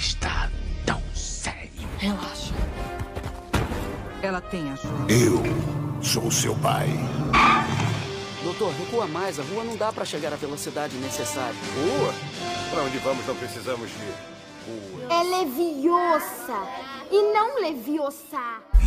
está tão sério? Relaxa. Ela tem ajuda. Eu sou seu pai. Doutor, recua mais. A rua não dá para chegar à velocidade necessária. Rua? Para onde vamos não precisamos de rua. É leviosa e não leviosa.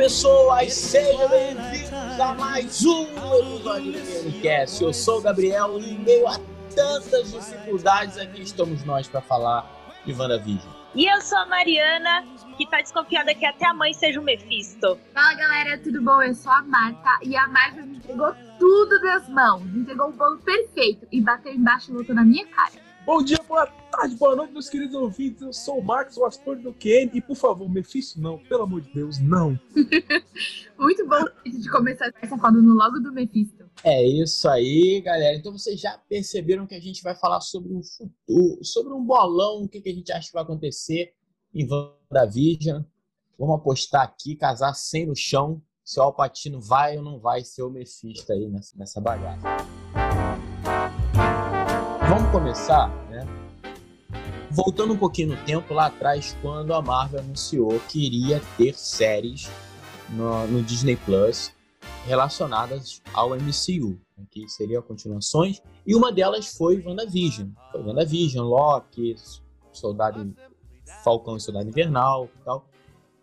Pessoas! Sejam bem-vindos a mais um episódio do Gamecast. Eu sou o Gabriel e, em meio a tantas dificuldades, aqui estamos nós para falar de WandaVision. E eu sou a Mariana, que tá desconfiada que até a mãe seja o Mephisto. Fala galera, tudo bom? Eu sou a Marta e a Marta me entregou tudo das mãos. Me entregou o bolo perfeito e bateu embaixo e lutou na minha cara. Bom dia, boa tarde, boa noite, meus queridos ouvintes. Eu sou o Marcos, o ator do Ken. E por favor, Mephisto, não, pelo amor de Deus, não. Muito bom de começar essa falando logo do Mephisto. É isso aí, galera. Então vocês já perceberam que a gente vai falar sobre um futuro, sobre um bolão, o que, que a gente acha que vai acontecer em WandaVision. Vamos apostar aqui, casar sem no chão, se o Alpatino vai ou não vai ser o Mephisto aí nessa, nessa bagaça. Vamos começar, né? Voltando um pouquinho no tempo, lá atrás, quando a Marvel anunciou que iria ter séries no, no Disney Plus relacionadas ao MCU, né, que seriam continuações, e uma delas foi WandaVision. Foi WandaVision, Loki, Soldado Falcão e Soldado Invernal e tal.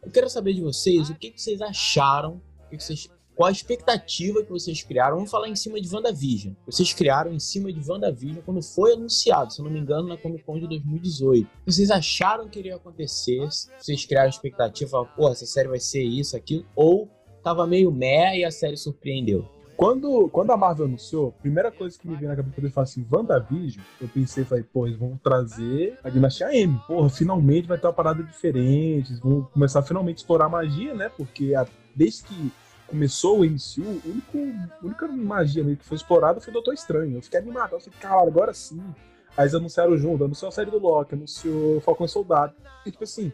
Eu quero saber de vocês o que, que vocês acharam, o que, que vocês qual a expectativa que vocês criaram? Vamos falar em cima de WandaVision. Vocês criaram em cima de WandaVision quando foi anunciado, se não me engano, na Comic Con de 2018. Vocês acharam que iria acontecer? Vocês criaram expectativa, pô, essa série vai ser isso, aquilo? Ou tava meio meh e a série surpreendeu? Quando, quando a Marvel anunciou, a primeira coisa que me veio na cabeça quando eu falei assim, WandaVision, eu pensei, falei, pô, eles vão trazer a Dinastia M. Porra, finalmente vai ter uma parada diferente, eles vão começar a finalmente explorar magia, né? Porque a, desde que começou o MCU, a única, única magia que foi explorada foi o Doutor Estranho. Eu fiquei animado, eu falei, cara, agora sim. Aí eles anunciaram junto, anunciou a série do Loki, anunciou Falcão Soldado. E tipo assim,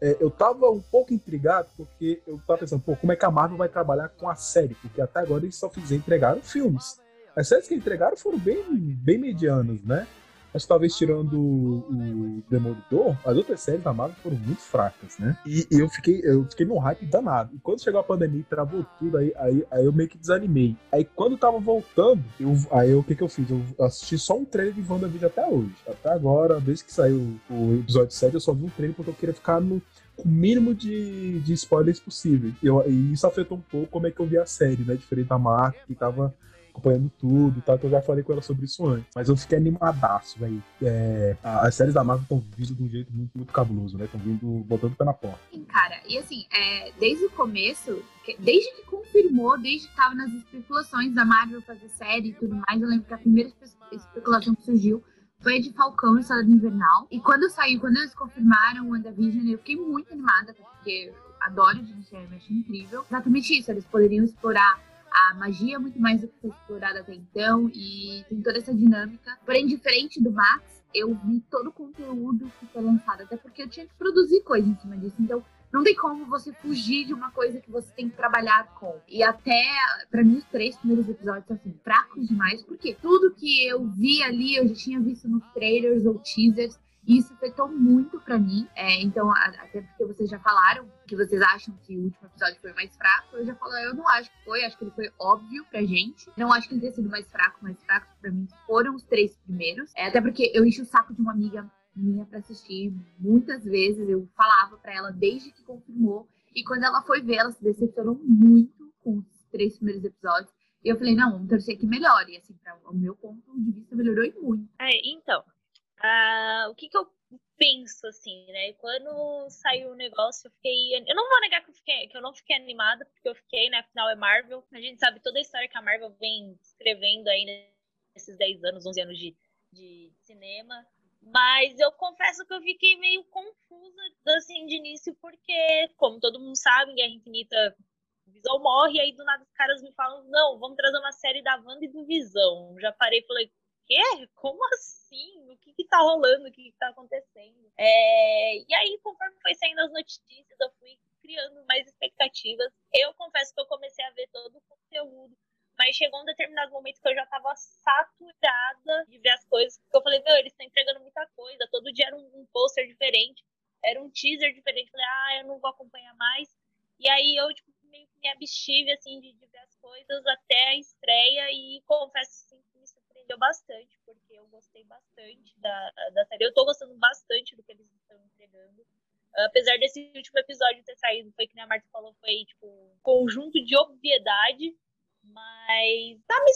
é, eu tava um pouco intrigado porque eu tava pensando, pô, como é que a Marvel vai trabalhar com a série? Porque até agora eles só fizeram, entregaram filmes. As séries que entregaram foram bem, bem medianas, né? Mas talvez tirando o Demolidor, as outras séries da Marvel foram muito fracas, né? E, e eu fiquei eu fiquei num hype danado. E quando chegou a pandemia e travou tudo, aí, aí, aí eu meio que desanimei. Aí quando tava voltando, eu, aí o que que eu fiz? Eu assisti só um trailer de WandaVision até hoje. Até agora, desde que saiu o episódio 7, eu só vi um trailer porque eu queria ficar no com o mínimo de, de spoilers possível. Eu, e isso afetou um pouco como é que eu vi a série, né? Diferente da marca, que tava acompanhando tudo e tal, que eu já falei com ela sobre isso antes. Mas eu fiquei animadaço, velho. É, as séries da Marvel estão vindo de um jeito muito, muito cabuloso, né? Estão vindo botando o pé na porta. Sim, cara, e assim, é, desde o começo, desde que confirmou, desde que tava nas especulações da Marvel fazer série e tudo mais, eu lembro que a primeira especulação que surgiu foi de Falcão e Soldado Invernal. E quando saiu, quando eles confirmaram o WandaVision, eu fiquei muito animada, porque adoro o Jim achei incrível. Exatamente isso, eles poderiam explorar a magia é muito mais do que foi explorada até então e tem toda essa dinâmica. Porém, diferente do Max, eu vi todo o conteúdo que foi lançado, até porque eu tinha que produzir coisa em cima disso. Então, não tem como você fugir de uma coisa que você tem que trabalhar com. E até, para mim, os três primeiros episódios são assim, fracos demais, porque tudo que eu vi ali, eu já tinha visto nos trailers ou teasers. Isso afetou muito para mim. É, então, até porque vocês já falaram que vocês acham que o último episódio foi mais fraco. Eu já falo, eu não acho que foi, acho que ele foi óbvio pra gente. Não acho que ele tenha sido mais fraco, mais fraco pra mim foram os três primeiros. É, até porque eu enchi o saco de uma amiga minha para assistir muitas vezes. Eu falava para ela desde que confirmou. E quando ela foi ver, ela se decepcionou muito com os três primeiros episódios. E eu falei, não, vamos torcer que melhore. E assim, pra, o meu ponto de vista melhorou e muito. É, então, Uh, o que, que eu penso, assim, né? Quando saiu o negócio, eu fiquei. Eu não vou negar que eu, fiquei, que eu não fiquei animada, porque eu fiquei, né? Afinal, é Marvel. A gente sabe toda a história que a Marvel vem escrevendo aí nesses 10 anos, 11 anos de, de cinema. Mas eu confesso que eu fiquei meio confusa, assim, de início, porque, como todo mundo sabe, Guerra Infinita, Visão morre, e aí do nada os caras me falam, não, vamos trazer uma série da Wanda e do Visão. Já parei e falei, quê? Como assim? Tá rolando, o que, tá acontecendo. É, e aí, conforme foi saindo as notícias, eu fui criando mais expectativas. Eu confesso que eu comecei a ver todo o conteúdo, mas chegou um determinado momento que eu já tava saturada de ver as coisas, porque eu falei, meu, eles estão entregando muita coisa, todo dia era um, um pôster diferente, era um teaser diferente, falei, ah, eu não vou acompanhar mais. E aí eu, tipo, meio que me abstive, assim, de, de ver as coisas até a estreia e confesso, assim, que me surpreendeu bastante, porque eu gostei bastante da, da série. Eu tô gostando bastante do que eles estão entregando. Apesar desse último episódio ter saído, foi que a Marta falou, foi, tipo, um conjunto de obviedade mas tá me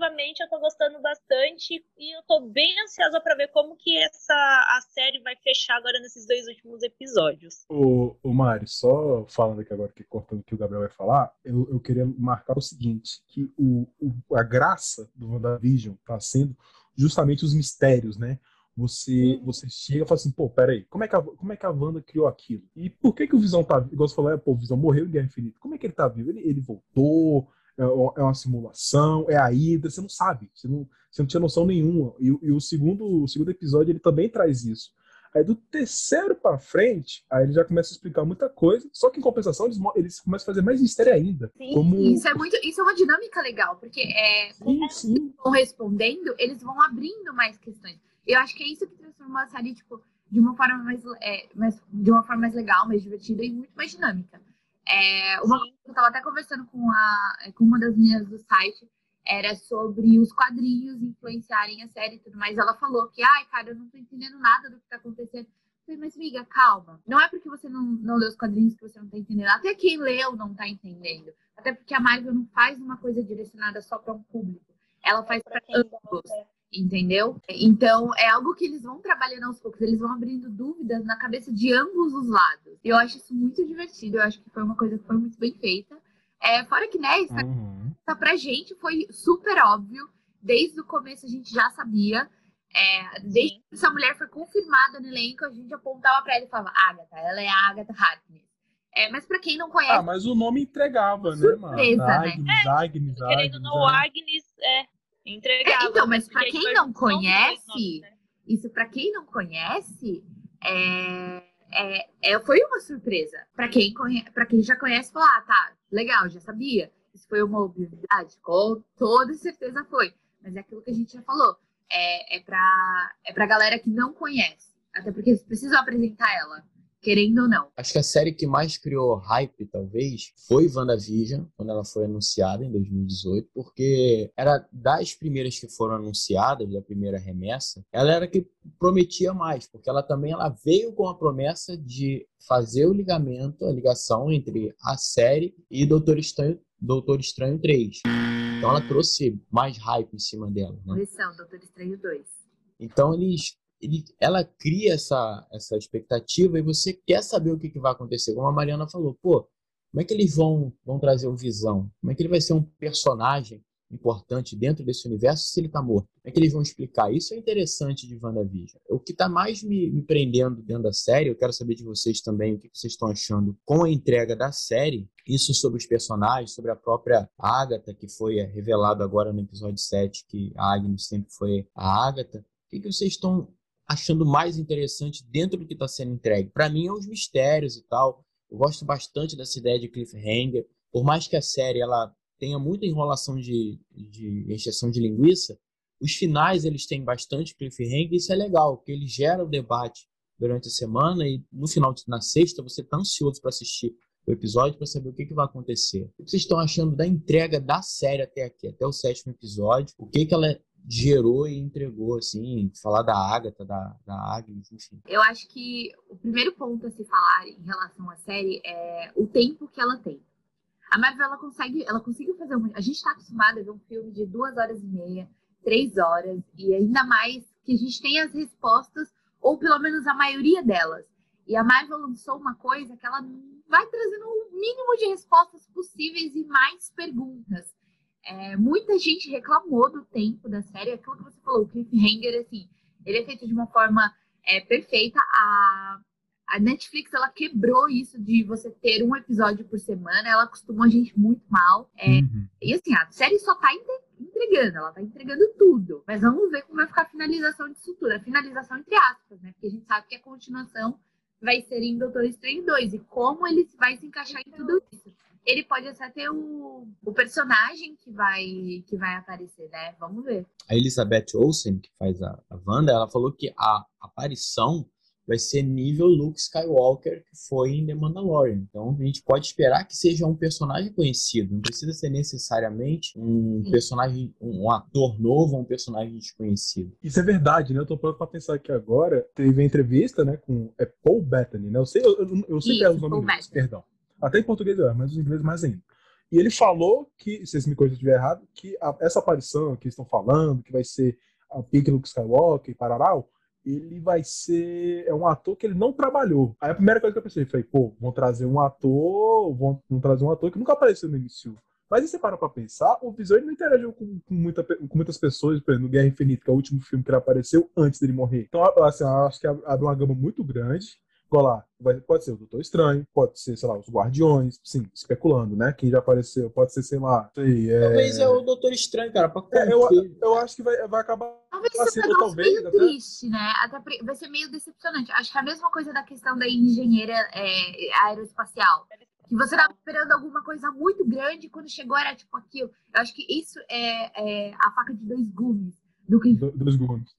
positivamente, eu tô gostando bastante e eu tô bem ansiosa para ver como que essa a série vai fechar agora nesses dois últimos episódios. O, o Mari, só falando aqui agora, que cortando o que o Gabriel vai falar, eu, eu queria marcar o seguinte, que o, o, a graça do WandaVision tá sendo justamente os mistérios, né? Você, uhum. você chega e fala assim, pô, peraí, como é, que a, como é que a Wanda criou aquilo? E por que que o Visão tá vivo? Igual você falou, é, pô, o Visão morreu em Guerra Infinita. Como é que ele tá vivo? Ele, ele voltou, é, é uma simulação, é a Hydra, você não sabe, você não, você não tinha noção nenhuma. E, e, o, segundo, o segundo episódio ele também traz isso. Aí do terceiro para frente, aí ele já começa a explicar muita coisa, só que em compensação eles, eles começam a fazer mais mistério ainda. Sim, como... isso é muito, isso é uma dinâmica legal, porque é, sim, sim. vão respondendo, eles vão abrindo mais questões. Eu acho que é isso que transforma a série, tipo, de uma forma mais, é, mais, de uma forma mais legal, mais divertida e muito mais dinâmica. É, uma coisa que eu estava até conversando com, a, com uma das meninas do site era sobre os quadrinhos influenciarem a série e tudo mais. Ela falou que, ai, cara, eu não tô entendendo nada do que tá acontecendo. Eu falei, mas amiga, calma. Não é porque você não, não leu os quadrinhos que você não tá entendendo. Até quem leu não tá entendendo. Até porque a Marvel não faz uma coisa direcionada só para um público. Ela faz para ambos entendeu? Então, é algo que eles vão trabalhando aos poucos, eles vão abrindo dúvidas na cabeça de ambos os lados. E eu acho isso muito divertido, eu acho que foi uma coisa que foi muito bem feita. É, fora que, né, isso uhum. tá pra gente foi super óbvio, desde o começo a gente já sabia. É, desde que essa mulher foi confirmada no elenco, a gente apontava pra ela e falava, Agatha, ela é a Agatha Harkness. É, mas pra quem não conhece. Ah, mas o nome entregava, né, mano? Surpresa, né? Agnes, é, Agnes, Agnes. Querendo ou não, Agnes, é, Entregava. É, então, mas para quem não conhece, né? isso para quem não conhece, é, é, é, foi uma surpresa. Para quem, pra quem já conhece, falou, ah, tá, legal, já sabia. Isso foi uma obviedade? Com toda certeza foi. Mas é aquilo que a gente já falou. É, é, para é pra galera que não conhece. Até porque eles precisam apresentar ela querendo ou não. Acho que a série que mais criou hype, talvez, foi WandaVision, quando ela foi anunciada em 2018, porque era das primeiras que foram anunciadas, da primeira remessa, ela era que prometia mais, porque ela também ela veio com a promessa de fazer o ligamento, a ligação entre a série e Doutor Estranho, Doutor Estranho 3. Então ela trouxe mais hype em cima dela. Né? Correção, Doutor Estranho 2. Então eles ele, ela cria essa, essa expectativa e você quer saber o que, que vai acontecer. Como a Mariana falou, pô, como é que eles vão, vão trazer o Visão? Como é que ele vai ser um personagem importante dentro desse universo se ele está morto? Como é que eles vão explicar? Isso é interessante de WandaVision. O que está mais me, me, prendendo dentro da série, eu quero saber de vocês também o que vocês estão achando com a entrega da série, isso sobre os personagens, sobre a própria Agatha, que foi revelado agora no episódio 7, que a Agnes sempre foi a Agatha. O que, que vocês estão achando mais interessante dentro do que está sendo entregue. Para mim, é os mistérios e tal. Eu gosto bastante dessa ideia de cliffhanger. Por mais que a série ela tenha muita enrolação de, de encheção de linguiça, os finais eles têm bastante cliffhanger e isso é legal, porque ele gera o debate durante a semana e no final, na sexta, você está ansioso para assistir o episódio para saber o que, que vai acontecer. O que vocês estão achando da entrega da série até aqui, até o sétimo episódio? O que, que ela gerou e entregou, assim, falar da Agatha, da, da Agnes, enfim. Eu acho que o primeiro ponto a se falar em relação à série é o tempo que ela tem. A Marvel, ela consegue, ela conseguiu fazer um... A gente está acostumado a ver um filme de duas horas e meia, três horas, e ainda mais que a gente tem as respostas, ou pelo menos a maioria delas. E a Marvel lançou uma coisa que ela vai trazendo o mínimo de respostas possíveis e mais perguntas. É, muita gente reclamou do tempo da série, aquilo que você falou, o cliffhanger, assim, ele é feito de uma forma é, perfeita. A, a Netflix, ela quebrou isso de você ter um episódio por semana, ela acostumou a gente muito mal. É, uhum. E assim, a série só tá entregando, ela tá entregando tudo. Mas vamos ver como vai ficar a finalização disso tudo. A finalização entre aspas, né? Porque a gente sabe que a continuação vai ser em Doutor Estranho 2 e como ele vai se encaixar em tudo isso. Ele pode até ter o, o personagem que vai, que vai aparecer, né? Vamos ver. A Elizabeth Olsen, que faz a, a Wanda, ela falou que a aparição vai ser nível Luke Skywalker que foi em The Mandalorian. Então a gente pode esperar que seja um personagem conhecido. Não precisa ser necessariamente um personagem, um ator novo ou um personagem desconhecido. Isso é verdade, né? Eu tô pronto pra pensar aqui agora. Teve a entrevista, né, com é Paul Bettany, né? Eu sei, eu, eu, eu sei que é os nomes perdão. Até em português é, mas em inglês mais ainda. E ele falou que, se me corrigem se estiver errado, que a, essa aparição que estão falando, que vai ser a Pink Luke Skywalker e Pararau, ele vai ser é um ator que ele não trabalhou. Aí a primeira coisa que eu pensei foi, pô, vão trazer um ator, vão, vão trazer um ator que nunca apareceu no início. Mas aí você para pra pensar, o Visor não interagiu com, com, muita, com muitas pessoas, por exemplo, no Guerra Infinita, que é o último filme que ele apareceu antes dele morrer. Então, assim, acho que abre uma gama muito grande. Igual lá, pode ser o Doutor Estranho, pode ser, sei lá, os Guardiões, sim, especulando, né? Quem já apareceu, pode ser, sei lá. Sei, é... Talvez é o Doutor Estranho, cara, pra é, eu, eu acho que vai, vai acabar. Talvez assim, seja talvez, meio até... triste, né? Até vai ser meio decepcionante. Acho que é a mesma coisa da questão da engenheira é, aeroespacial. Que você tava esperando alguma coisa muito grande e quando chegou era tipo aquilo. Eu acho que isso é, é a faca de dois gumes do que. Do, dois gumes.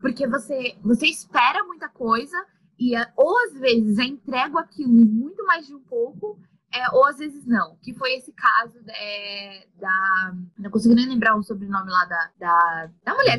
Porque você, você espera muita coisa e ou às vezes é entrego aquilo muito mais de um pouco, é, ou às vezes não. Que foi esse caso é, da. Não consigo nem lembrar o sobrenome lá da, da, da mulher.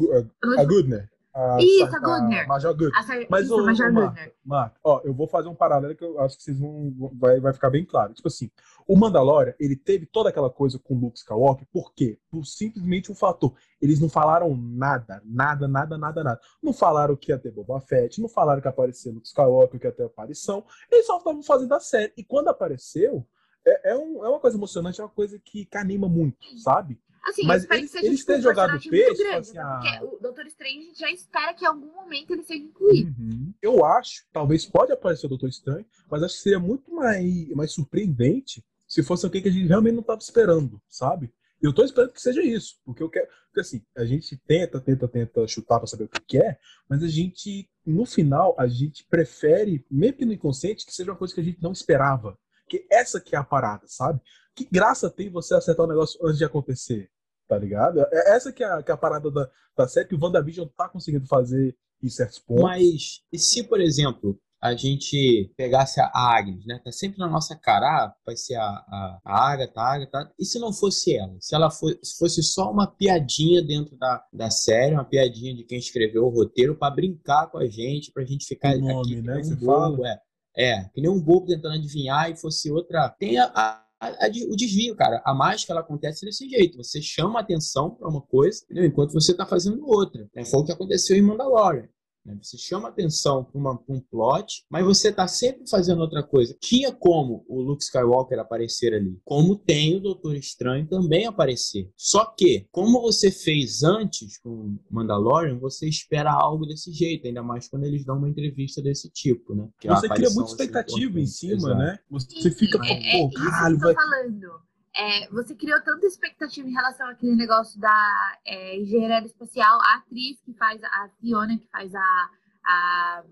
A, a Goodner. A, Isso, a Goodner. Major Goodner. A, Mas isso, o, Major o Goodner. Marco, ó, eu vou fazer um paralelo que eu acho que vocês vão. Vai, vai ficar bem claro. Tipo assim, o Mandalorian, ele teve toda aquela coisa com o Luke Skywalker, por quê? Por simplesmente um fator. Eles não falaram nada, nada, nada, nada, nada. Não falaram que ia ter Boba Fett, não falaram que ia aparecer Luke Skywalker, que ia ter aparição. Eles só estavam fazendo a série. E quando apareceu, é, é, um, é uma coisa emocionante, é uma coisa que, que anima muito, sabe? Assim, mas eles, eles tipo, têm jogado peixe, grande, assim, ah... o Doutor Estranho a gente já espera que em algum momento ele seja incluído. Uhum. Eu acho, talvez pode aparecer o Doutor Estranho, mas acho que seria muito mais, mais surpreendente se fosse alguém que a gente realmente não estava esperando, sabe? Eu estou esperando que seja isso, porque eu quero. Porque assim, a gente tenta, tenta, tenta chutar para saber o que é, mas a gente, no final, a gente prefere, mesmo que no inconsciente, que seja uma coisa que a gente não esperava. Que essa que é a parada, sabe? Que graça tem você acertar o negócio antes de acontecer, tá ligado? É essa que é a, que é a parada da, da série que o WandaVision tá conseguindo fazer em certos pontos. Mas, e se, por exemplo, a gente pegasse a Agnes, né? Tá sempre na nossa cara, ah, vai ser a, a, a Agatha, a Agatha. E se não fosse ela? Se ela fosse, se fosse só uma piadinha dentro da, da série, uma piadinha de quem escreveu o roteiro para brincar com a gente, pra gente ficar o nome, aqui, né? Um bobo, é. É, que nem um bobo tentando adivinhar e fosse outra. Tem a, a, a, o desvio, cara. A mágica ela acontece desse jeito. Você chama atenção para uma coisa, entendeu? enquanto você tá fazendo outra. É, foi o que aconteceu em Mandalorian. Né? Você chama atenção para um plot, mas você está sempre fazendo outra coisa. Tinha como o Luke Skywalker aparecer ali, como tem o Doutor Estranho também aparecer. Só que, como você fez antes com Mandalorian, você espera algo desse jeito, ainda mais quando eles dão uma entrevista desse tipo, né? Que você cria muita expectativa em cima, Exato. né? Você fica, é, pô, é, caralho, vai... falando. É, você criou tanta expectativa em relação àquele negócio da é, engenharia espacial, a atriz que faz, a Fiona, que faz a. a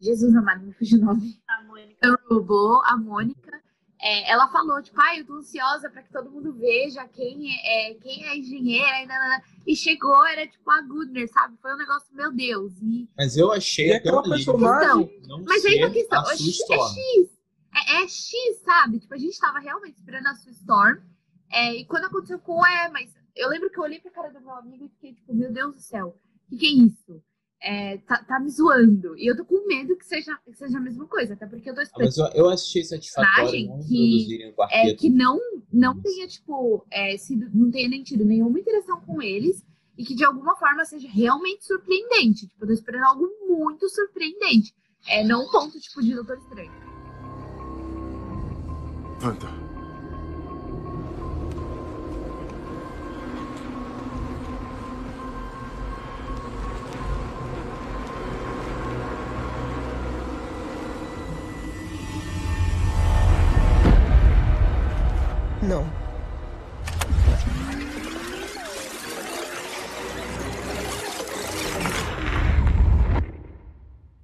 Jesus amado, me fugiu o nome. A Mônica. O robô, a Mônica. É, ela falou, tipo, ai, ah, eu tô ansiosa para que todo mundo veja quem é, quem é engenheira. E, e chegou, era tipo a Goodner, sabe? Foi um negócio, meu Deus. E... Mas eu achei aquela personagem. Então, mas aí a questão, é X é, é, X, sabe? Tipo, a gente tava realmente esperando a sua Storm. É, e quando aconteceu com é, mas eu lembro que eu olhei pra cara do meu amigo e fiquei, tipo, meu Deus do céu, o que, que, é isso? É, tá, tá, me zoando. E eu tô com medo que seja, que seja a mesma coisa, até porque eu tô esperando. Ah, mas eu, eu achei satisfatório não que, é, que não, não tenha, tipo, é, sido, não tenha nem tido nenhuma interação com eles e que de alguma forma seja realmente surpreendente. Tipo, eu tô esperando algo muito surpreendente. É, não um ponto, tipo, de Doutor Estranho. Levanta. Não.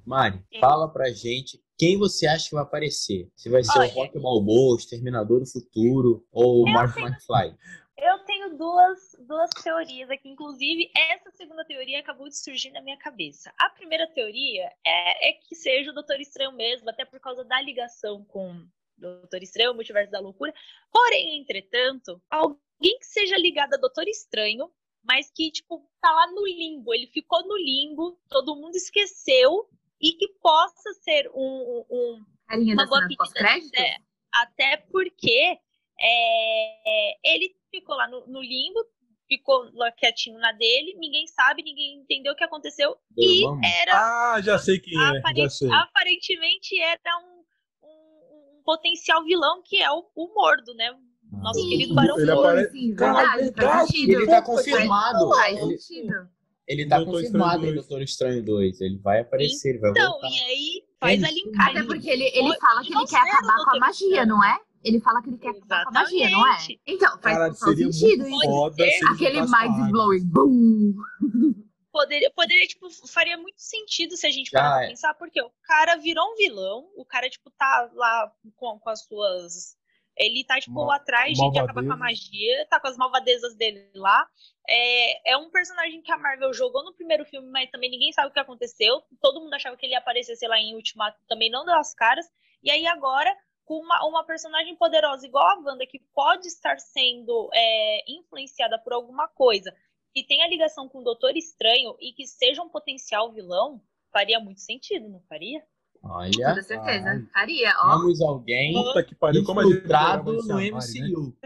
Mari, fala pra gente quem você acha que vai aparecer. Se vai ser Olha. o Rock Balboa, o Exterminador do Futuro ou o Mark McFly. Eu tenho duas, duas teorias aqui. Inclusive, essa segunda teoria acabou de surgir na minha cabeça. A primeira teoria é, é que seja o Doutor Estranho mesmo, até por causa da ligação com o Doutor Estranho, o Multiverso da Loucura. Porém, entretanto, alguém que seja ligado a Doutor Estranho, mas que, tipo, tá lá no limbo. Ele ficou no limbo, todo mundo esqueceu, e que possa ser um- um, Carinha uma boa pedida. pós-crédito? É, até porque é, ele ficou lá no, no limbo, ficou lá quietinho na dele, ninguém sabe, ninguém entendeu o que aconteceu. E Vamos. era Ah, já sei quem é, já aparente- sei. aparentemente era um, um- um potencial vilão que é o, o Mordo, né? O Nosso Sim, querido Barão Ele Mordo. apare- Sim, Cara, verdade, verdade, faz sentido. Ele tá confirmado. Faz Ele, sentido. Ele tá Doutor confirmado Estranho em 2. Doutor Estranho 2. Ele vai aparecer, ele vai Então, voltar. e aí faz a linkagem. Até porque ele, ele fala que ele quer acabar com a magia, Estranho. não é? Ele fala que ele quer acabar com a magia, não é? Então, faz Cara, total seria sentido muito isso. foda se ele Aquele mind blowing. Boom! Poderia, poderia, tipo, faria muito sentido se a gente parar é. pensar, porque o cara virou um vilão, o cara, tipo, tá lá com, com as suas. Ele tá, tipo, atrás de, de acabar com a magia, tá com as malvadezas dele lá. É, é um personagem que a Marvel jogou no primeiro filme, mas também ninguém sabe o que aconteceu. Todo mundo achava que ele ia aparecer, sei lá, em Ultimato, também não deu as caras. E aí agora, com uma, uma personagem poderosa igual a Wanda, que pode estar sendo é, influenciada por alguma coisa, que tenha ligação com o Doutor Estranho e que seja um potencial vilão, faria muito sentido, não faria? Com Olha, toda certeza. Ai. Faria, ó. temos alguém Puta que pariu, como a gente infiltrado no Amari, né? MCU.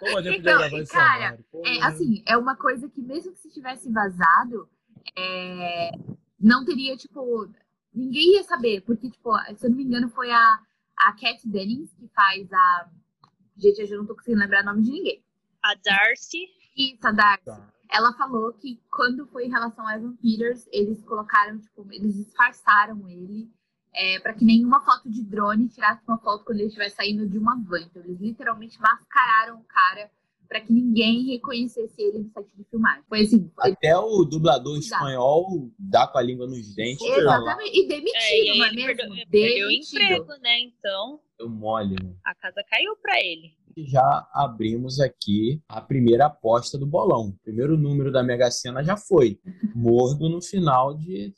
Como a gente Então, gravar esse cara. É, assim, é uma coisa que mesmo que se tivesse vazado, é, não teria, tipo, ninguém ia saber, porque, tipo, se eu não me engano, foi a, a Cat Dennings que faz a. Gente, eu já não tô conseguindo lembrar o nome de ninguém. A Darcy. Isso, a Darcy. Tá. Ela falou que quando foi em relação a Evan Peters, eles colocaram, tipo, eles disfarçaram ele é, para que nenhuma foto de drone tirasse uma foto quando ele estivesse saindo de uma van. Então, eles literalmente mascararam o cara para que ninguém reconhecesse ele no site de filmagem. Foi assim, Até o dublador Exato. espanhol dá com a língua nos dentes. e exatamente. E demitido, É, não é mesmo? perdeu, perdeu o emprego, né? Então, Eu mole, né? a casa caiu pra ele. Já abrimos aqui a primeira aposta do bolão. O primeiro número da Mega Sena já foi. Mordo no final de,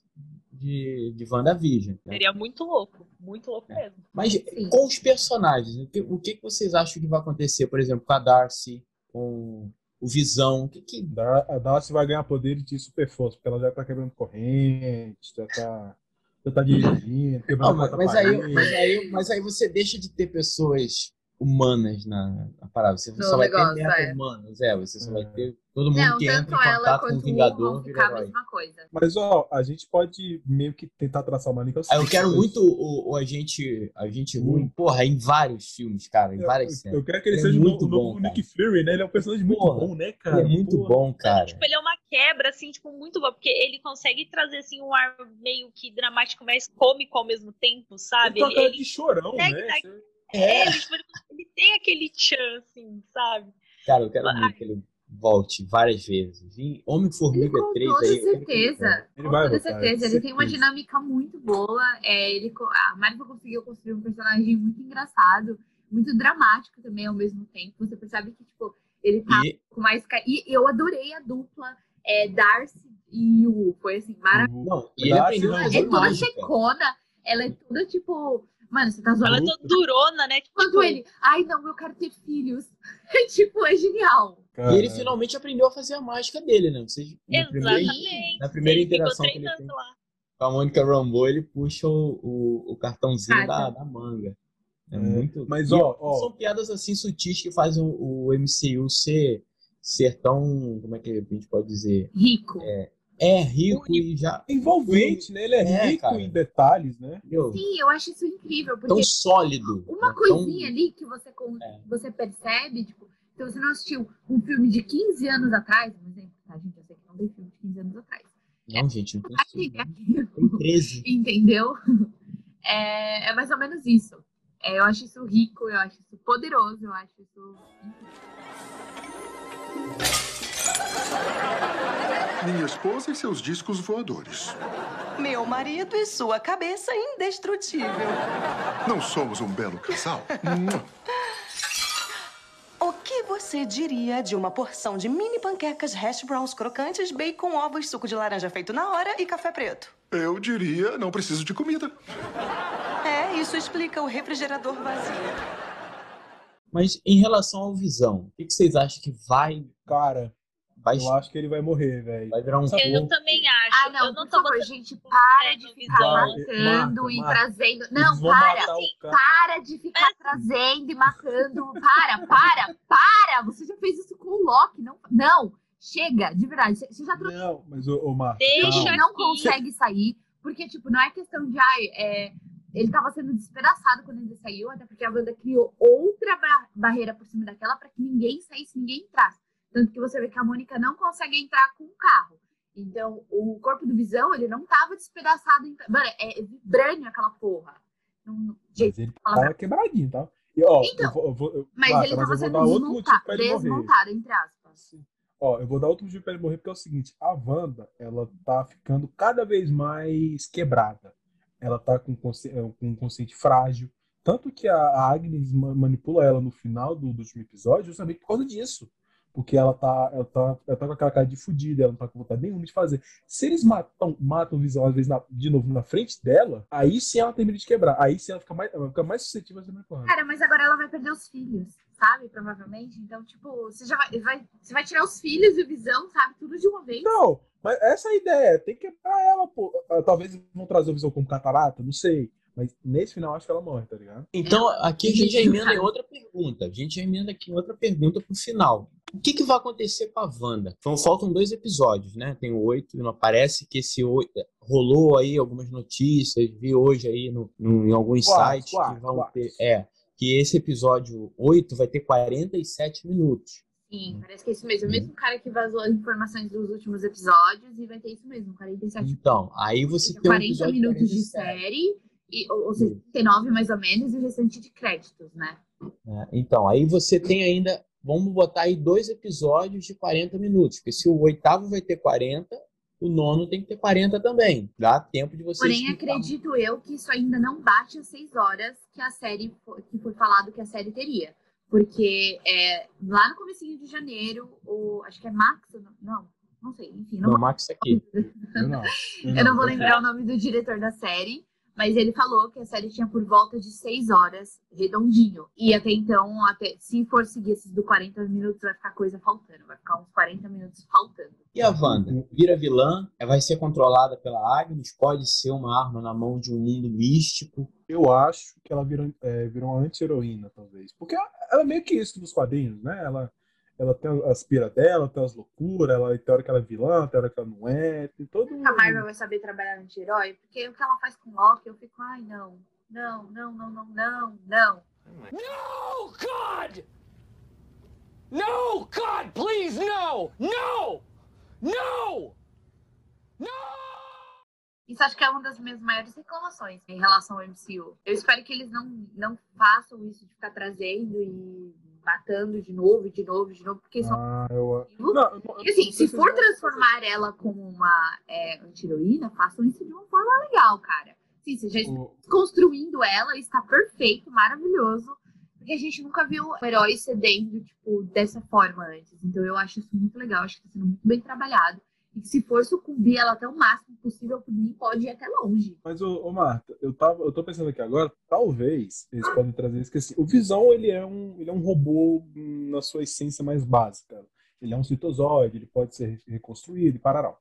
de, de WandaVision. Né? Seria muito louco. Muito louco É. mesmo. Mas Sim. com os personagens, o que, o que vocês acham que vai acontecer, por exemplo, com a Darcy, com o Visão? O que que Da- A Darcy vai ganhar poderes de super força, porque ela já tá quebrando corrente, já tá, já tá dirigindo, quebrando Não, mas, aí, mas, aí, mas aí você deixa de ter pessoas humanas na, na parada. Você No só vai negócio, ter meta é. humanos, é. Você só É. vai ter todo mundo Não, que entra em tanto ela contato com o quanto o Hulk Vingador vão ficar a mesma coisa. Mas, ó, a gente pode meio que tentar traçar uma linha. é Ah, eu seguinte, quero eu- muito o, o agente, agente ruim, porra, em vários filmes, cara, em eu- várias eu, séries. eu quero que ele, Ele é seja o muito novo, o novo bom, Nick Fury, né? Ele é um personagem muito Porra, bom, né, Ele cara? é muito Porra. bom, cara. Tipo, ele é uma quebra, assim, tipo, muito boa. Porque ele consegue trazer, assim, um ar meio que dramático, mas cômico ao mesmo tempo, sabe? Ele tem uma cara Ele, de chorão, né? dar- é, ele, tipo, ele- ele aquele tchan, assim, sabe? Cara, eu quero Ai. muito que ele volte várias vezes. E Homem-Formiga com 3 toda aí. que ele certeza. Ele com toda certeza. Ele tem uma dinâmica muito boa. É, ele, a Marvel conseguiu construir um personagem muito engraçado, muito dramático também ao mesmo tempo. Você percebe que, tipo, ele tá E com mais. E eu adorei a dupla é, Darcy e Yu. Foi assim, maravilhoso. Não, e ele Darcy aprendeu a não, fazer É toda checona. Ela é toda, tipo. Mano, você tá Ela é zoando. toda durona, né? Tipo, Quando ele. Ai, não, eu quero ter filhos. É tipo, é genial. E ele Cara, finalmente aprendeu a fazer a mágica dele, né? Vocês, na primeira, Exatamente. na primeira ele interação que ele treinando tem lá. com a Mônica Rambeau, ele puxa o, o, o cartãozinho da, Cara. da manga. É, É, muito. mas, e ó, ó. São piadas assim sutis que fazem o, o MCU ser, ser tão. Como é que a gente pode dizer? Rico. É rico e já. envolvente, né? Ele é, É, rico cara. em detalhes, né? Sim, eu acho isso incrível. Porque Tão sólido. uma né? coisinha ali que você, É. você percebe, tipo, se você não assistiu um filme de 15 anos atrás, por exemplo, tá, gente? Eu sei que não tem filme de 15 anos atrás. Tão... Não, gente, não tem né? Tem 13. Entendeu? É, é mais ou menos isso. É, eu acho isso rico, eu acho isso poderoso, eu acho isso. Minha esposa e seus discos voadores. Meu marido e sua cabeça indestrutível. Não somos um belo casal? O que você diria de uma porção de mini panquecas hash browns crocantes, bacon, ovos, suco de laranja feito na hora e café preto? Eu diria, não preciso de comida. É, isso explica o refrigerador vazio. Mas em relação ao Visão, o que, que vocês acham que vai. Cara, vai, eu acho que ele vai morrer, velho. vai virar um Eu também acho. Ah, não, eu não por tô favor, botando gente, para de ficar Visão. matando Mata, e mata. trazendo. Não, para! o. Para de ficar trazendo e matando. Para, para, para! Você já fez isso com o Loki. Não, não chega, de verdade. Você já trouxe Não, mas ô, ô Marco. Deixa não aqui. consegue sair, porque, tipo, não é questão de, ai, é, ele tava sendo despedaçado quando ele saiu, até porque a Wanda criou outra ba- barreira por cima daquela para que ninguém saísse, ninguém entrasse. Tanto que você vê que a Mônica não consegue entrar com o carro. Então, o corpo do Visão, ele não tava despedaçado. Em... Mano, é vibrânio aquela porra. Não, Mas ele tava quebradinho, tá? E, ó, Então, eu vou, eu vou, eu- mas Marta, ele tava sendo desmontado, desmontado, entre aspas. Ó, eu vou dar outro motivo pra ele morrer, porque é o seguinte, a Wanda, ela tá ficando cada vez mais quebrada. Ela tá com, consci- eh, com um consciente frágil. Tanto que a Agnes ma- manipula ela no final do, do último episódio justamente por causa disso. Porque ela tá, ela tá, ela tá com aquela cara de fudida, ela não tá com vontade nenhuma de fazer. Se eles matam, matam o Visão, às vezes, na- de novo na frente dela, aí sim ela termina de quebrar. Aí sim ela fica mais, ela fica mais suscetível a ser manipulada. Cara, mas agora ela vai perder os filhos, sabe? Provavelmente. Então, tipo, você já vai, vai- você vai tirar os filhos e visão, sabe? Tudo de uma vez. Não, mas essa é a ideia. Tem que quebrar ela, pô. Ah, Talvez vão trazer o Visão como catarata, não sei. Mas nesse final acho que ela morre, tá ligado? Então, aqui a gente já emenda em outra pergunta. A gente já emenda aqui em outra pergunta pro final. O que, que vai acontecer com a Wanda? Então, faltam dois episódios, né? Tem o oito, e não parece que esse oito. Rolou aí algumas notícias, vi hoje aí no, no- em alguns Quatro, sites quatro, que vão quatro. ter. É, que esse episódio 8 vai ter 47 minutos. Sim, parece que é isso mesmo. O mesmo cara que vazou as informações dos últimos episódios e vai ter isso mesmo, 47 Então, aí você tem um 40 episódio minutos de 47. série, e, ou, ou seja, 39 mais ou menos, e o restante de créditos, né? né? Então, aí você tem ainda, vamos botar aí dois episódios de 40 minutos, porque se o oitavo vai ter 40, o nono tem que ter 40 também. Dá tempo de você Porém, explicar. acredito eu que isso ainda não bate as 6 horas que a série que foi falado que a série teria. Porque é, lá no comecinho de janeiro, o, acho que é Max, não, não sei, enfim, não Não, Max aqui. Eu não. Eu não vou lembrar o nome do diretor da série, mas ele falou que a série tinha por volta de 6 horas, redondinho. E até então, até, se for seguir esses do 40 minutos, vai ficar coisa faltando. Vai ficar uns 40 minutos faltando. E a Wanda? Vira vilã, vai ser controlada pela Agnes, pode ser uma arma na mão de um mundo místico. Eu acho que ela virou, é, virou uma anti-heroína, talvez. Porque ela, ela é meio que isso nos quadrinhos, né? Ela, ela tem as piras dela, tem as loucuras, ela tem hora que ela é vilã, tem hora que ela não é, tem todo A Marvel vai saber trabalhar anti-herói, porque o que ela faz com o Loki, eu fico, ai, não, não, não, não, não, não, não. No, God! No, God, please, no! No! No! Isso acho que é uma das minhas maiores reclamações em relação ao MCU. Eu espero que eles não, não façam isso de ficar trazendo e matando de novo, de novo, de novo, porque são. Ah, eu. Não, Não, eu não- E assim, se for transformar ela como uma é, anti-heroína, façam isso de uma forma legal, cara. Sim, você já está o- construindo ela, está perfeito, maravilhoso. Porque a gente nunca viu um herói cedendo, tipo, dessa forma antes. Então eu acho isso muito legal, acho que está sendo muito bem trabalhado. E se for sucumbir ela até o máximo possível, por mim, pode ir até longe. Mas, ô, ô, Marta, eu, tava, eu tô pensando aqui agora, talvez eles podem trazer isso, que o Visão, ele é um, ele é um robô na sua essência mais básica. Ele é um citozoide, ele pode ser reconstruído e parará.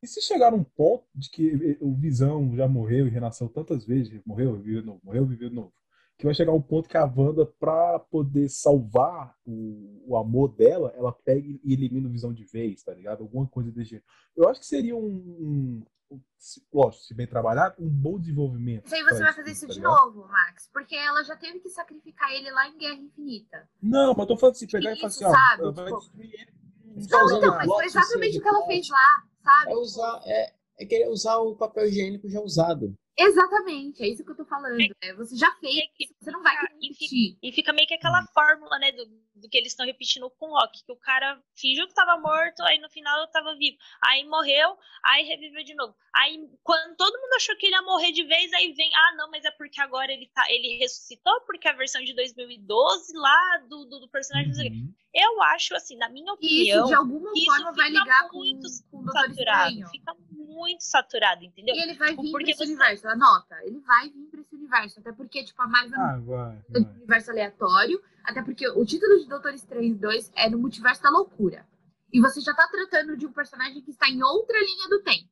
E se chegar um ponto de que o Visão já morreu e renasceu tantas vezes, morreu, viveu novo, morreu, viveu de novo, que vai chegar um ponto que a Wanda, pra poder salvar o, o amor dela, ela pega e elimina o Visão de vez, tá ligado? Alguma coisa desse jeito. Eu acho que seria um, um se- lógico, se bem trabalhado, um bom desenvolvimento. Mas aí você vai fazer isso tá de ligado? novo, Max. Porque ela já teve que sacrificar ele lá em Guerra Infinita. Não, mas eu tô falando assim, pegar e falar Isso, assim, ó, sabe? ela vai Tipo, destruir ele. Não, então, mas foi exatamente o que ela fez lá, sabe? É usar, é, é querer usar o papel higiênico já usado. Exatamente, é isso que eu tô falando. né? Você já fez, você não vai e fica, e fica meio que aquela fórmula, né, do, do que eles estão repetindo com o Loki, que o cara fingiu que tava morto, aí no final tava vivo. Aí morreu, aí reviveu de novo. Aí quando todo mundo achou que ele ia morrer de vez, aí vem, ah, não, mas é porque agora ele tá, ele ressuscitou, porque a versão de 2012 lá do, do, do personagem. não sei o quê. Uhum. Eu acho, assim, na minha opinião, isso de alguma isso forma vai fica ligar com, muito com saturado. Estranho. Fica muito saturado, entendeu? E ele vai vir pra esse você- universo, anota. Ele vai vir pra esse universo. Até porque, tipo, a Marvel Ah, vai, é vai. um universo aleatório. Até porque o título de Doutor Estranho 2 é no Multiverso da Loucura. E você já tá tratando de um personagem que está em outra linha do tempo.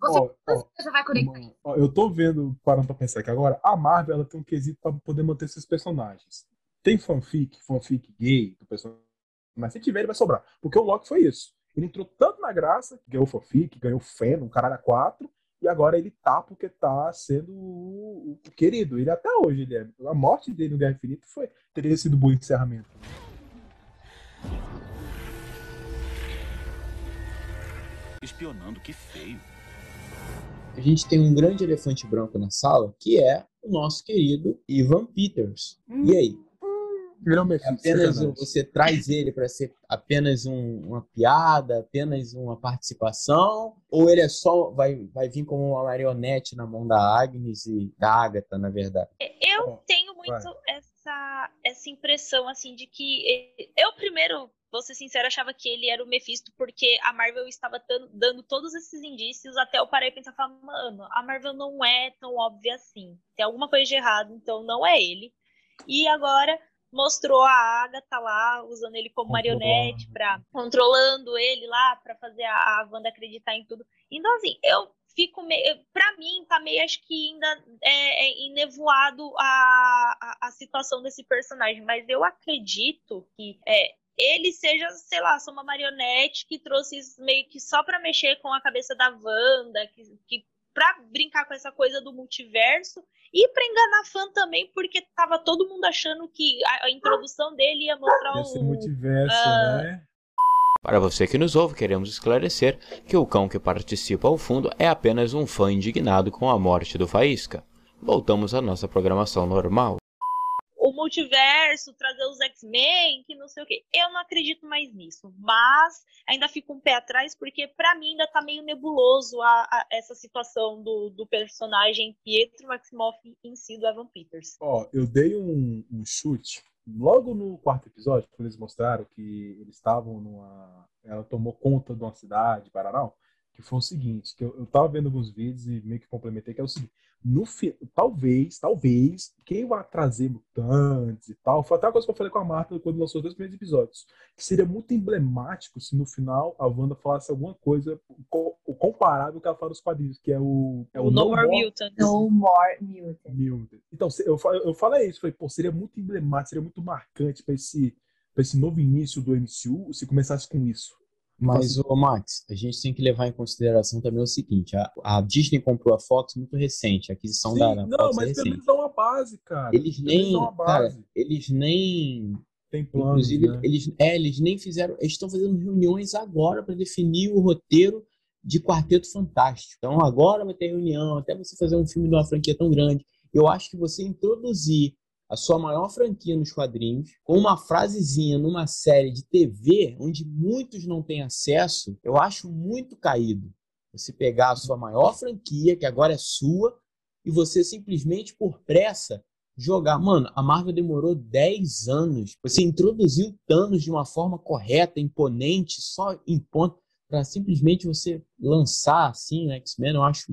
Você Ó, ó, já vai conectar Uma- ó, eu tô vendo, parando pra pensar aqui agora, a Marvel ela tem um quesito pra poder manter esses personagens. Tem fanfic, fanfic gay do personagem, mas se tiver ele vai sobrar. Porque o Loki foi isso. Ele entrou tanto na graça, que ganhou fanfic, ganhou fã, um caralho a quatro, e agora ele tá porque tá sendo o, o querido. Ele até hoje, ele é. A morte dele no Guerra Infinita foi, teria sido um bom encerramento. Espionando, que feio. A gente tem um grande elefante branco na sala, que é o nosso querido Ivan Peters. E aí? Ele é um É apenas um- você traz ele para ser apenas um- uma piada, apenas uma participação, ou ele é só vai, vai vir como uma marionete na mão da Agnes e da Agatha, na verdade? Eu Ó, tenho muito essa, essa impressão, assim, de que. Eu, primeiro, vou ser sincera, achava que ele era o Mephisto, porque a Marvel estava dando todos esses indícios até eu parar e pensar, falar, mano, a Marvel não é tão óbvia assim. Tem alguma coisa de errado, então não é ele. E agora mostrou a Agatha lá, usando ele como marionete, pra, controlando ele lá, pra fazer a, a Wanda acreditar em tudo. Então, assim, eu fico meio. Pra mim, tá meio, acho que ainda é, é enevoado a, a, a situação desse personagem, mas eu acredito que é, ele seja, sei lá, só uma marionete que trouxe isso meio que só pra mexer com a cabeça da Wanda, que, que pra brincar com essa coisa do multiverso e pra enganar fã também, porque tava todo mundo achando que a, a introdução dele ia mostrar ser o. multiverso, ah, né? Para você que nos ouve, queremos esclarecer que o cão que participa ao fundo é apenas um fã indignado com a morte do Faísca. Voltamos à nossa programação normal. Multiverso, trazer os X-Men, que não sei o quê. Eu não acredito mais nisso, mas ainda fico um pé atrás, porque pra mim ainda tá meio nebuloso a, a- essa situação do, do personagem Pietro Maximoff em si do Evan Peters. Ó, eu dei um, um chute logo no quarto episódio, quando eles mostraram que eles estavam numa. Ela tomou conta de uma cidade, Paraná, que foi o seguinte: que eu, eu tava vendo alguns vídeos e meio que complementei, que é o seguinte. No. Talvez, talvez, quem vai trazer mutantes e tal, foi até uma coisa que eu falei com a Marta quando lançou os dois primeiros episódios, que seria muito emblemático se no final a Wanda falasse alguma coisa co- comparável ao que ela fala nos quadrinhos, que é o. É O No More Mutant. No More Mutant. Mutant. Então, se- eu, eu falei isso, falei, pô, seria muito emblemático, seria muito marcante pra esse, pra esse novo início do MCU se começasse com isso. Mas, ô Max, a gente tem que levar em consideração também o seguinte: a, a Disney comprou a Fox muito recente, a aquisição Sim, da, da não, Fox é mas pelo recente. menos dá uma base, cara. Eles menos nem, uma cara, eles nem, Tem planos, inclusive, né? eles, é, eles nem fizeram, eles estão fazendo reuniões agora para definir o roteiro de Quarteto Fantástico. Então agora vai ter reunião, até você fazer um filme de uma franquia tão grande. Eu acho que você introduzir a sua maior franquia nos quadrinhos, com uma frasezinha numa série de TV, onde muitos não têm acesso, eu acho muito caído. Você pegar a sua maior franquia, que agora é sua, e você simplesmente, por pressa, jogar. Mano, a Marvel demorou 10 anos. Você introduziu Thanos de uma forma correta, imponente, só em ponto, para simplesmente você lançar assim o X-Men, eu acho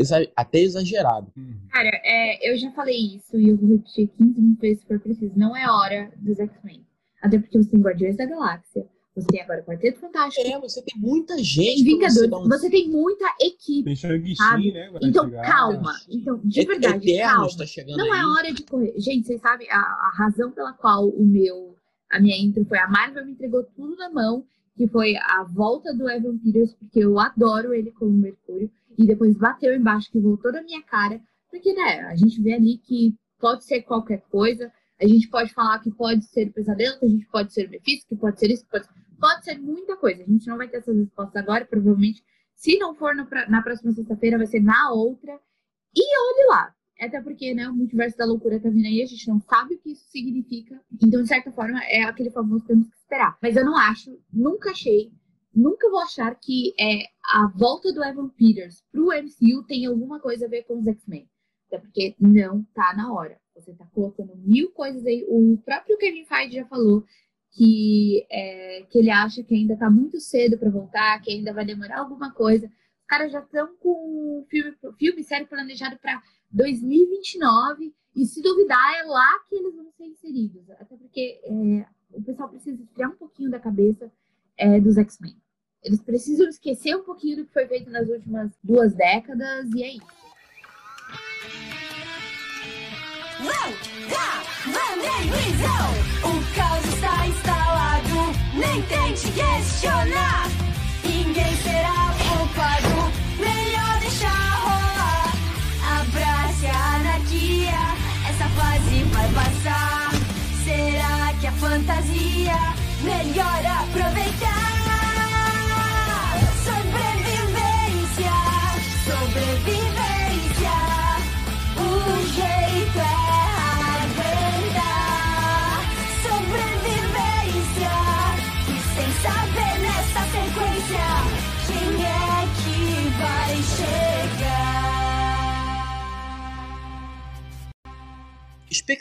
exa- até exagerado. Cara, é, eu já falei isso e eu vou repetir 15 mil vezes se for preciso. Não é hora dos X-Men. Até porque você tem Guardiões da Galáxia, você tem agora Quarteto Fantástico. É, você tem muita gente. Tem você Vingadores, dar um- você tem muita equipe. Tem Shang-Chi, né? vai Então, chegar. calma. Então, de Et- verdade, Eternos calma. tá chegando Não é aí. hora de correr. Gente, vocês sabem a, a razão pela qual o meu, a minha intro foi a Marvel me entregou tudo na mão, que foi a volta do Evan Peters, porque eu adoro ele como Mercúrio, e depois bateu embaixo que voltou na minha cara, porque, né, a gente vê ali que pode ser qualquer coisa, a gente pode falar que pode ser pesadelo, que a gente pode ser o Mephisto, que pode ser isso, pode, pode ser muita coisa. A gente não vai ter essas respostas agora, provavelmente. Se não for no na próxima sexta-feira, vai ser na outra. E olhe lá. Até porque, né, o multiverso da loucura tá vindo aí, a gente não sabe o que isso significa. Então, de certa forma, é aquele famoso temos que esperar. Mas eu não acho, nunca achei, nunca vou achar que é, a volta do Evan Peters pro MCU tem alguma coisa a ver com os X-Men. Até porque não tá na hora. Você tá colocando mil coisas aí. O próprio Kevin Feige já falou que, é, que ele acha que ainda tá muito cedo para voltar, que ainda vai demorar alguma coisa. Os caras já estão com filme, filme série planejado para 2029 e se duvidar é lá que eles vão ser inseridos. Até porque é, o pessoal precisa tirar um pouquinho da cabeça é, dos X-Men. Eles precisam esquecer um pouquinho do que foi feito nas últimas duas décadas e é isso. O caos está instalado, nem tente questionar. Ninguém será poupado, melhor deixar rolar. Abrace a anarquia, essa fase vai passar. Será que a fantasia melhor aproveitar?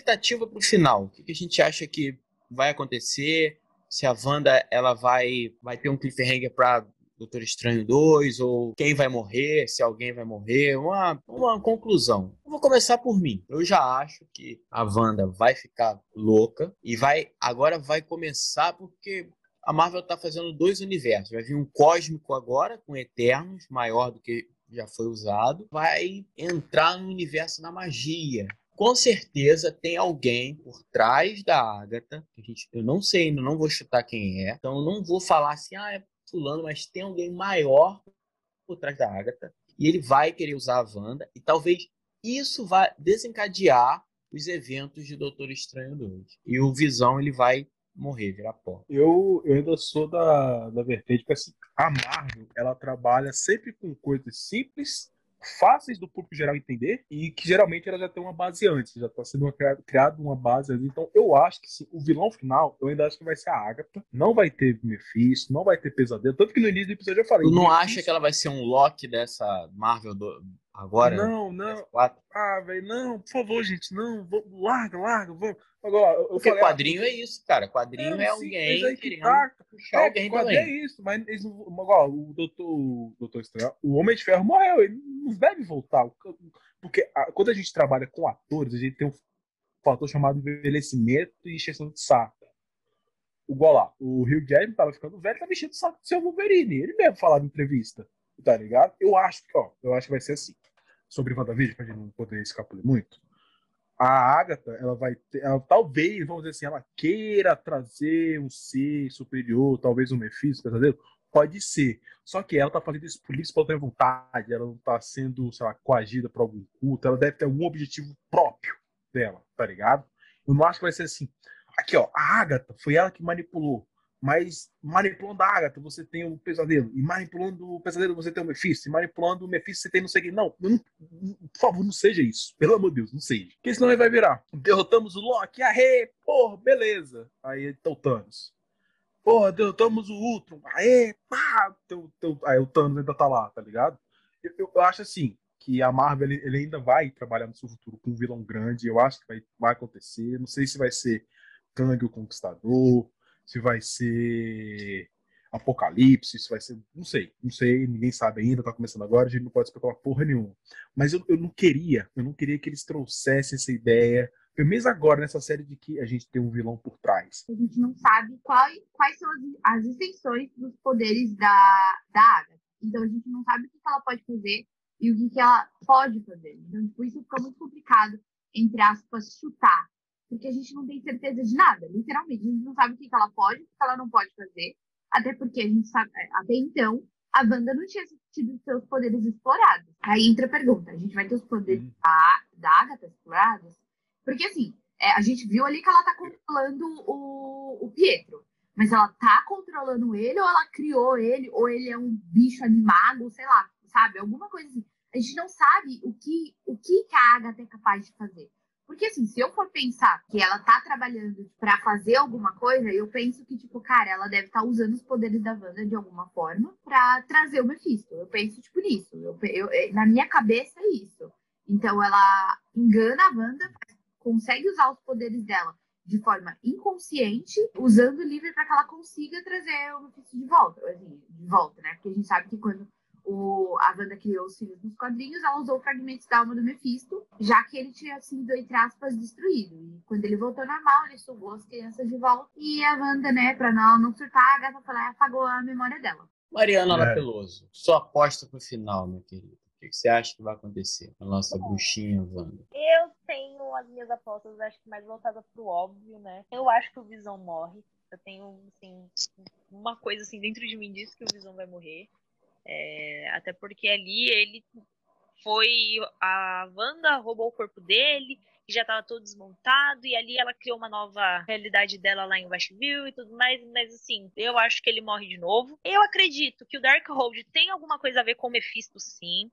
Expectativa pro final. O que que a gente acha que vai acontecer? Se a Wanda ela vai, vai ter um cliffhanger pra Doutor Estranho 2, ou quem vai morrer, se alguém vai morrer, uma, uma conclusão. Eu vou começar por mim. Eu já acho que a Wanda vai ficar louca e vai agora vai começar porque a Marvel tá fazendo dois universos. Vai vir um cósmico agora com Eternos, maior do que já foi usado. Vai entrar no universo da magia. Com certeza tem alguém por trás da Agatha. gente- Eu não sei ainda, não vou chutar quem é. Então eu não vou falar assim, ah, é fulano, mas tem alguém maior por trás da Agatha. E ele vai querer usar a Wanda. E talvez isso vá desencadear os eventos de Doutor Estranho 2. E o Visão ele vai morrer, virar pó. Eu, eu ainda sou da, da vertente que assim, a Marvel ela trabalha sempre com coisas simples, fáceis do público geral entender e que geralmente ela já tem uma base antes, já está sendo criado uma base ali. Então eu acho que sim, o vilão final, eu ainda acho que vai ser a Agatha. Não vai ter Mephisto, não vai ter pesadelo. Tanto que no início do episódio eu falei. Tu não Mephisto- acha que ela vai ser um Loki dessa Marvel do- agora? Não, não. PS4? Ah, velho, não, por favor, gente, não. Vamos, larga, larga, vamos. Agora, eu Porque falei, ah, quadrinho é isso, cara. Quadrinho é, sim, alguém que querendo tá. puxar É, alguém quadrinho também. é isso, mas eles não, igual, o doutor, o doutor Estranho, o Homem de Ferro morreu, ele não deve voltar. Porque a- quando a gente trabalha com atores, a gente tem um fator chamado envelhecimento e extensão de saco. Igual lá, o Hugh Jackman tava ficando velho, tava enchendo o saco do seu Wolverine. Ele mesmo falava em entrevista, tá ligado? Eu acho que, ó, eu acho que vai ser assim. Sobre WandaVision, pra gente não poder escapulir muito. A Agatha, ela vai ter, ela, talvez, vamos dizer assim, ela queira trazer um ser superior, talvez um Mephisto, pesadelo. Pode ser. Só que ela tá fazendo isso por livre espontânea vontade, ela não tá sendo, sei lá, coagida por algum culto, ela deve ter algum objetivo próprio dela, tá ligado? Eu não acho que vai ser assim. Aqui, ó, a Agatha, foi ela que manipulou. Mas manipulando a Agatha, você tem o pesadelo. E manipulando o pesadelo, você tem o Mephisto. E manipulando o Mephisto, você tem não sei o que. Não, não, por favor, não seja isso. Pelo amor de Deus, não seja. Porque senão ele vai virar. Derrotamos o Loki, arre, porra, beleza. Aí tá o Thanos. Porra, derrotamos o Ultron, aê, pá. Teu, teu, aí o Thanos ainda tá lá, tá ligado? Eu, eu- eu acho assim, que a Marvel ele ainda vai trabalhar no seu futuro com um vilão grande. Eu acho que vai, vai acontecer. Não sei se vai ser Kang o Conquistador, se vai ser Apocalipse, se vai ser. Não sei, não sei, ninguém sabe ainda, tá começando agora, a gente não pode especular porra nenhuma. Mas eu, eu não queria, eu não queria que eles trouxessem essa ideia. Pelo menos agora, nessa série de que a gente tem um vilão por trás. A gente não sabe qual, quais são as, as extensões dos poderes da, da Agatha. Então a gente não sabe o que ela pode fazer e o que, ela pode fazer. Então, tipo, isso fica muito complicado, entre aspas, chutar. Porque a gente não tem certeza de nada, literalmente. A gente não sabe o que, ela pode, o que ela não pode fazer. Até porque a gente sabe, é, até então, a Wanda não tinha tido seus poderes explorados. Aí entra a pergunta: a gente vai ter os poderes da, da Agatha explorados? Porque assim, é, a gente viu ali que ela tá controlando o, o Pietro. Mas ela tá controlando ele, ou ela criou ele, ou ele é um bicho animado, sei lá, sabe? Alguma coisa assim. A gente não sabe o que, o que a Agatha é capaz de fazer. Porque, assim, se eu for pensar que ela tá trabalhando pra fazer alguma coisa, eu penso que, tipo, cara, ela deve estar usando os poderes da Wanda de alguma forma pra trazer o Mephisto. Eu penso, tipo, nisso. Eu, eu, eu- na minha cabeça é isso. Então, ela engana a Wanda, consegue usar os poderes dela de forma inconsciente, usando o livre para que ela consiga trazer o Mephisto de volta. Assim, de volta, né? Porque a gente sabe que quando o, a Wanda criou os filhos nos quadrinhos, ela usou fragmentos da alma do Mephisto, já que ele tinha sido, entre aspas, destruído. E quando ele voltou normal, ele sugou as crianças de volta. E a Wanda, né, pra não, não surtar, a lá e apagou a memória dela. Mariana É. Lapeloso, sua aposta pro final, meu querido. O que que você acha que vai acontecer com a nossa bruxinha Wanda? Eu tenho as minhas apostas, acho que mais voltadas pro óbvio, né? Eu acho que o Visão morre. Eu tenho, assim, uma coisa assim dentro de mim diz que o Visão vai morrer. É, até porque ali ele foi. A Wanda roubou o corpo dele, que já tava todo desmontado, e ali ela criou uma nova realidade dela lá em Westview e tudo mais, mas assim, eu acho que ele morre de novo. Eu acredito que o Darkhold tem alguma coisa a ver com o Mephisto, sim.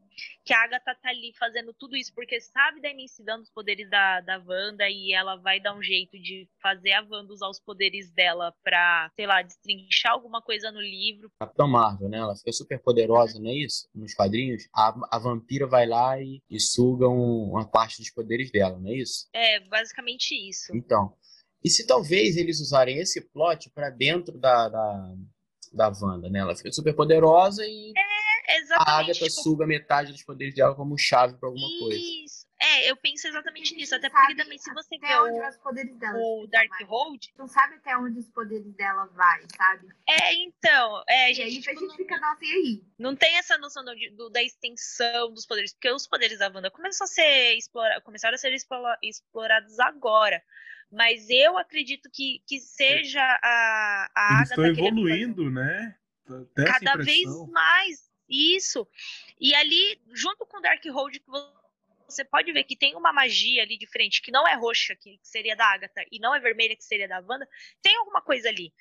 Que a Agatha tá ali fazendo tudo isso porque sabe da imensidão dos poderes da, da Wanda e ela vai dar um jeito de fazer a Wanda usar os poderes dela pra, sei lá, destrinchar alguma coisa no livro. Capitão Marvel, né? Ela fica super poderosa, não é isso? Nos quadrinhos, a, a vampira vai lá e, e suga um- uma parte dos poderes dela, não é isso? É basicamente isso. Então, e se talvez eles usarem esse plot pra dentro da, da, da Wanda, né? Ela fica super poderosa e É, a exatamente. Agatha tipo, suga metade dos poderes dela como chave pra alguma coisa. Isso. É, eu penso exatamente nisso. Até porque também, se você Até vê onde vai o, os poderes dela. o Darkhold. Não sabe até onde os poderes dela vai, sabe? É, então. É, E gente, aí a tipo, gente fica, nossa, e aí? não tem essa noção do, do- da extensão dos poderes, porque os poderes da Wanda começam a ser explora, começaram a ser explora- explorados agora. Mas eu acredito que, que seja a, a Eles estão Agatha querendo evoluindo, né? Tem essa cada vez mais isso. E ali, junto com o Darkhold, que vo- você pode ver que tem uma magia ali de frente, que não é roxa, que seria da Agatha, e não é vermelha, que seria da Wanda, tem alguma coisa ali.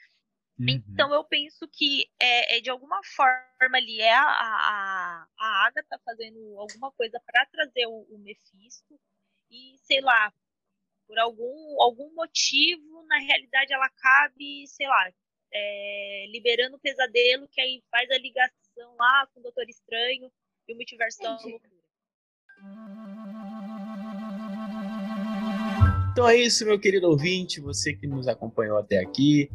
Uhum. Então eu penso que é, é de alguma forma ali é a, a, a Agatha fazendo alguma coisa para trazer o, o Mephisto e sei lá por algum algum motivo na realidade ela cabe sei lá é, liberando o pesadelo que aí faz a ligação lá com o Doutor Estranho e o Multiverso da Loucura. Então é isso, meu querido ouvinte, você que nos acompanhou até aqui.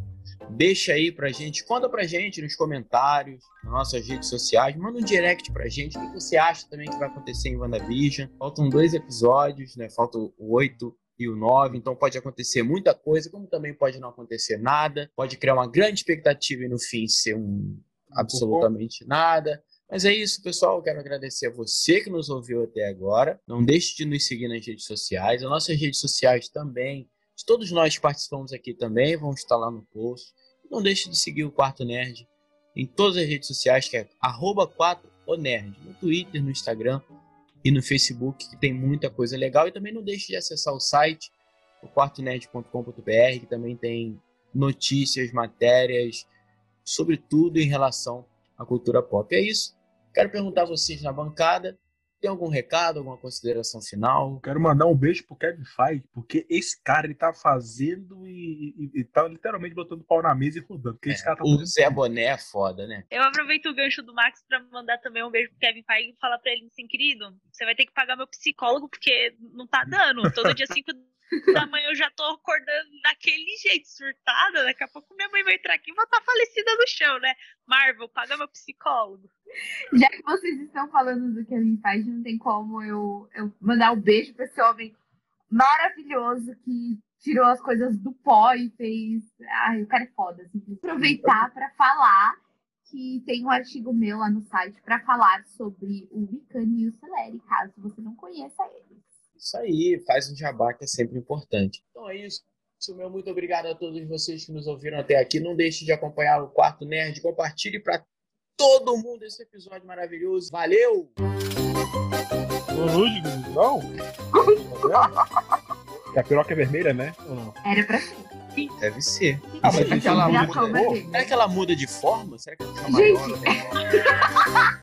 Deixa aí pra gente, conta pra gente nos comentários, nas nossas redes sociais, manda um direct pra gente, o que você acha também que vai acontecer em WandaVision. Faltam dois episódios, né? Falta o 8 e o 9, então pode acontecer muita coisa, como também pode não acontecer nada, pode criar uma grande expectativa e no fim ser um absolutamente nada. Mas é isso, pessoal. Eu quero agradecer a você que nos ouviu até agora. Não deixe de nos seguir nas redes sociais. As nossas redes sociais também, de todos nós que participamos aqui também, vão estar lá no post. Não deixe de seguir o Quarto Nerd em todas as redes sociais, que é arroba 4onerd, no Twitter, no Instagram e no Facebook, que tem muita coisa legal. E também não deixe de acessar o site, o quartonerd.com.br, que também tem notícias, matérias, sobre tudo em relação à cultura pop. É isso. Quero perguntar a vocês na bancada, tem algum recado, alguma consideração final? Quero mandar um beijo pro Kevin Feige, porque esse cara ele tá fazendo e, e, e tá literalmente botando pau na mesa e rodando. Porque esse cara tá O fazendo Zé Boné é foda, né? Eu aproveito o gancho do Max para mandar também um beijo pro Kevin Feige e falar para ele assim, querido, você vai ter que pagar meu psicólogo porque não tá dando. Todo dia 5 da manhã eu já tô acordando daquele jeito, surtada. Daqui a pouco minha mãe vai entrar aqui e vou estar falecida no chão, né? Marvel, paga meu psicólogo. Já que vocês estão falando do Kevin Feige, não tem como eu, eu mandar um beijo pra esse homem maravilhoso que tirou as coisas do pó e fez. Ai, o cara é foda. Assim. Aproveitar para falar que tem um artigo meu lá no site para falar sobre o Wiccan e o Celeri, caso você não conheça ele. Isso aí, faz um jabá que é sempre importante. Então é isso. Isso, meu muito obrigado a todos vocês que nos ouviram até aqui. Não deixe de acompanhar o Quarto Nerd. Compartilhe para todo mundo esse episódio maravilhoso. Valeu! Boa noite, não? A piroca é vermelha, né? Ou não? Era pra ser. Deve ser. Ah, mas será, que ela muda, será que ela muda de forma? Será que ela fica Gente. maior? menor?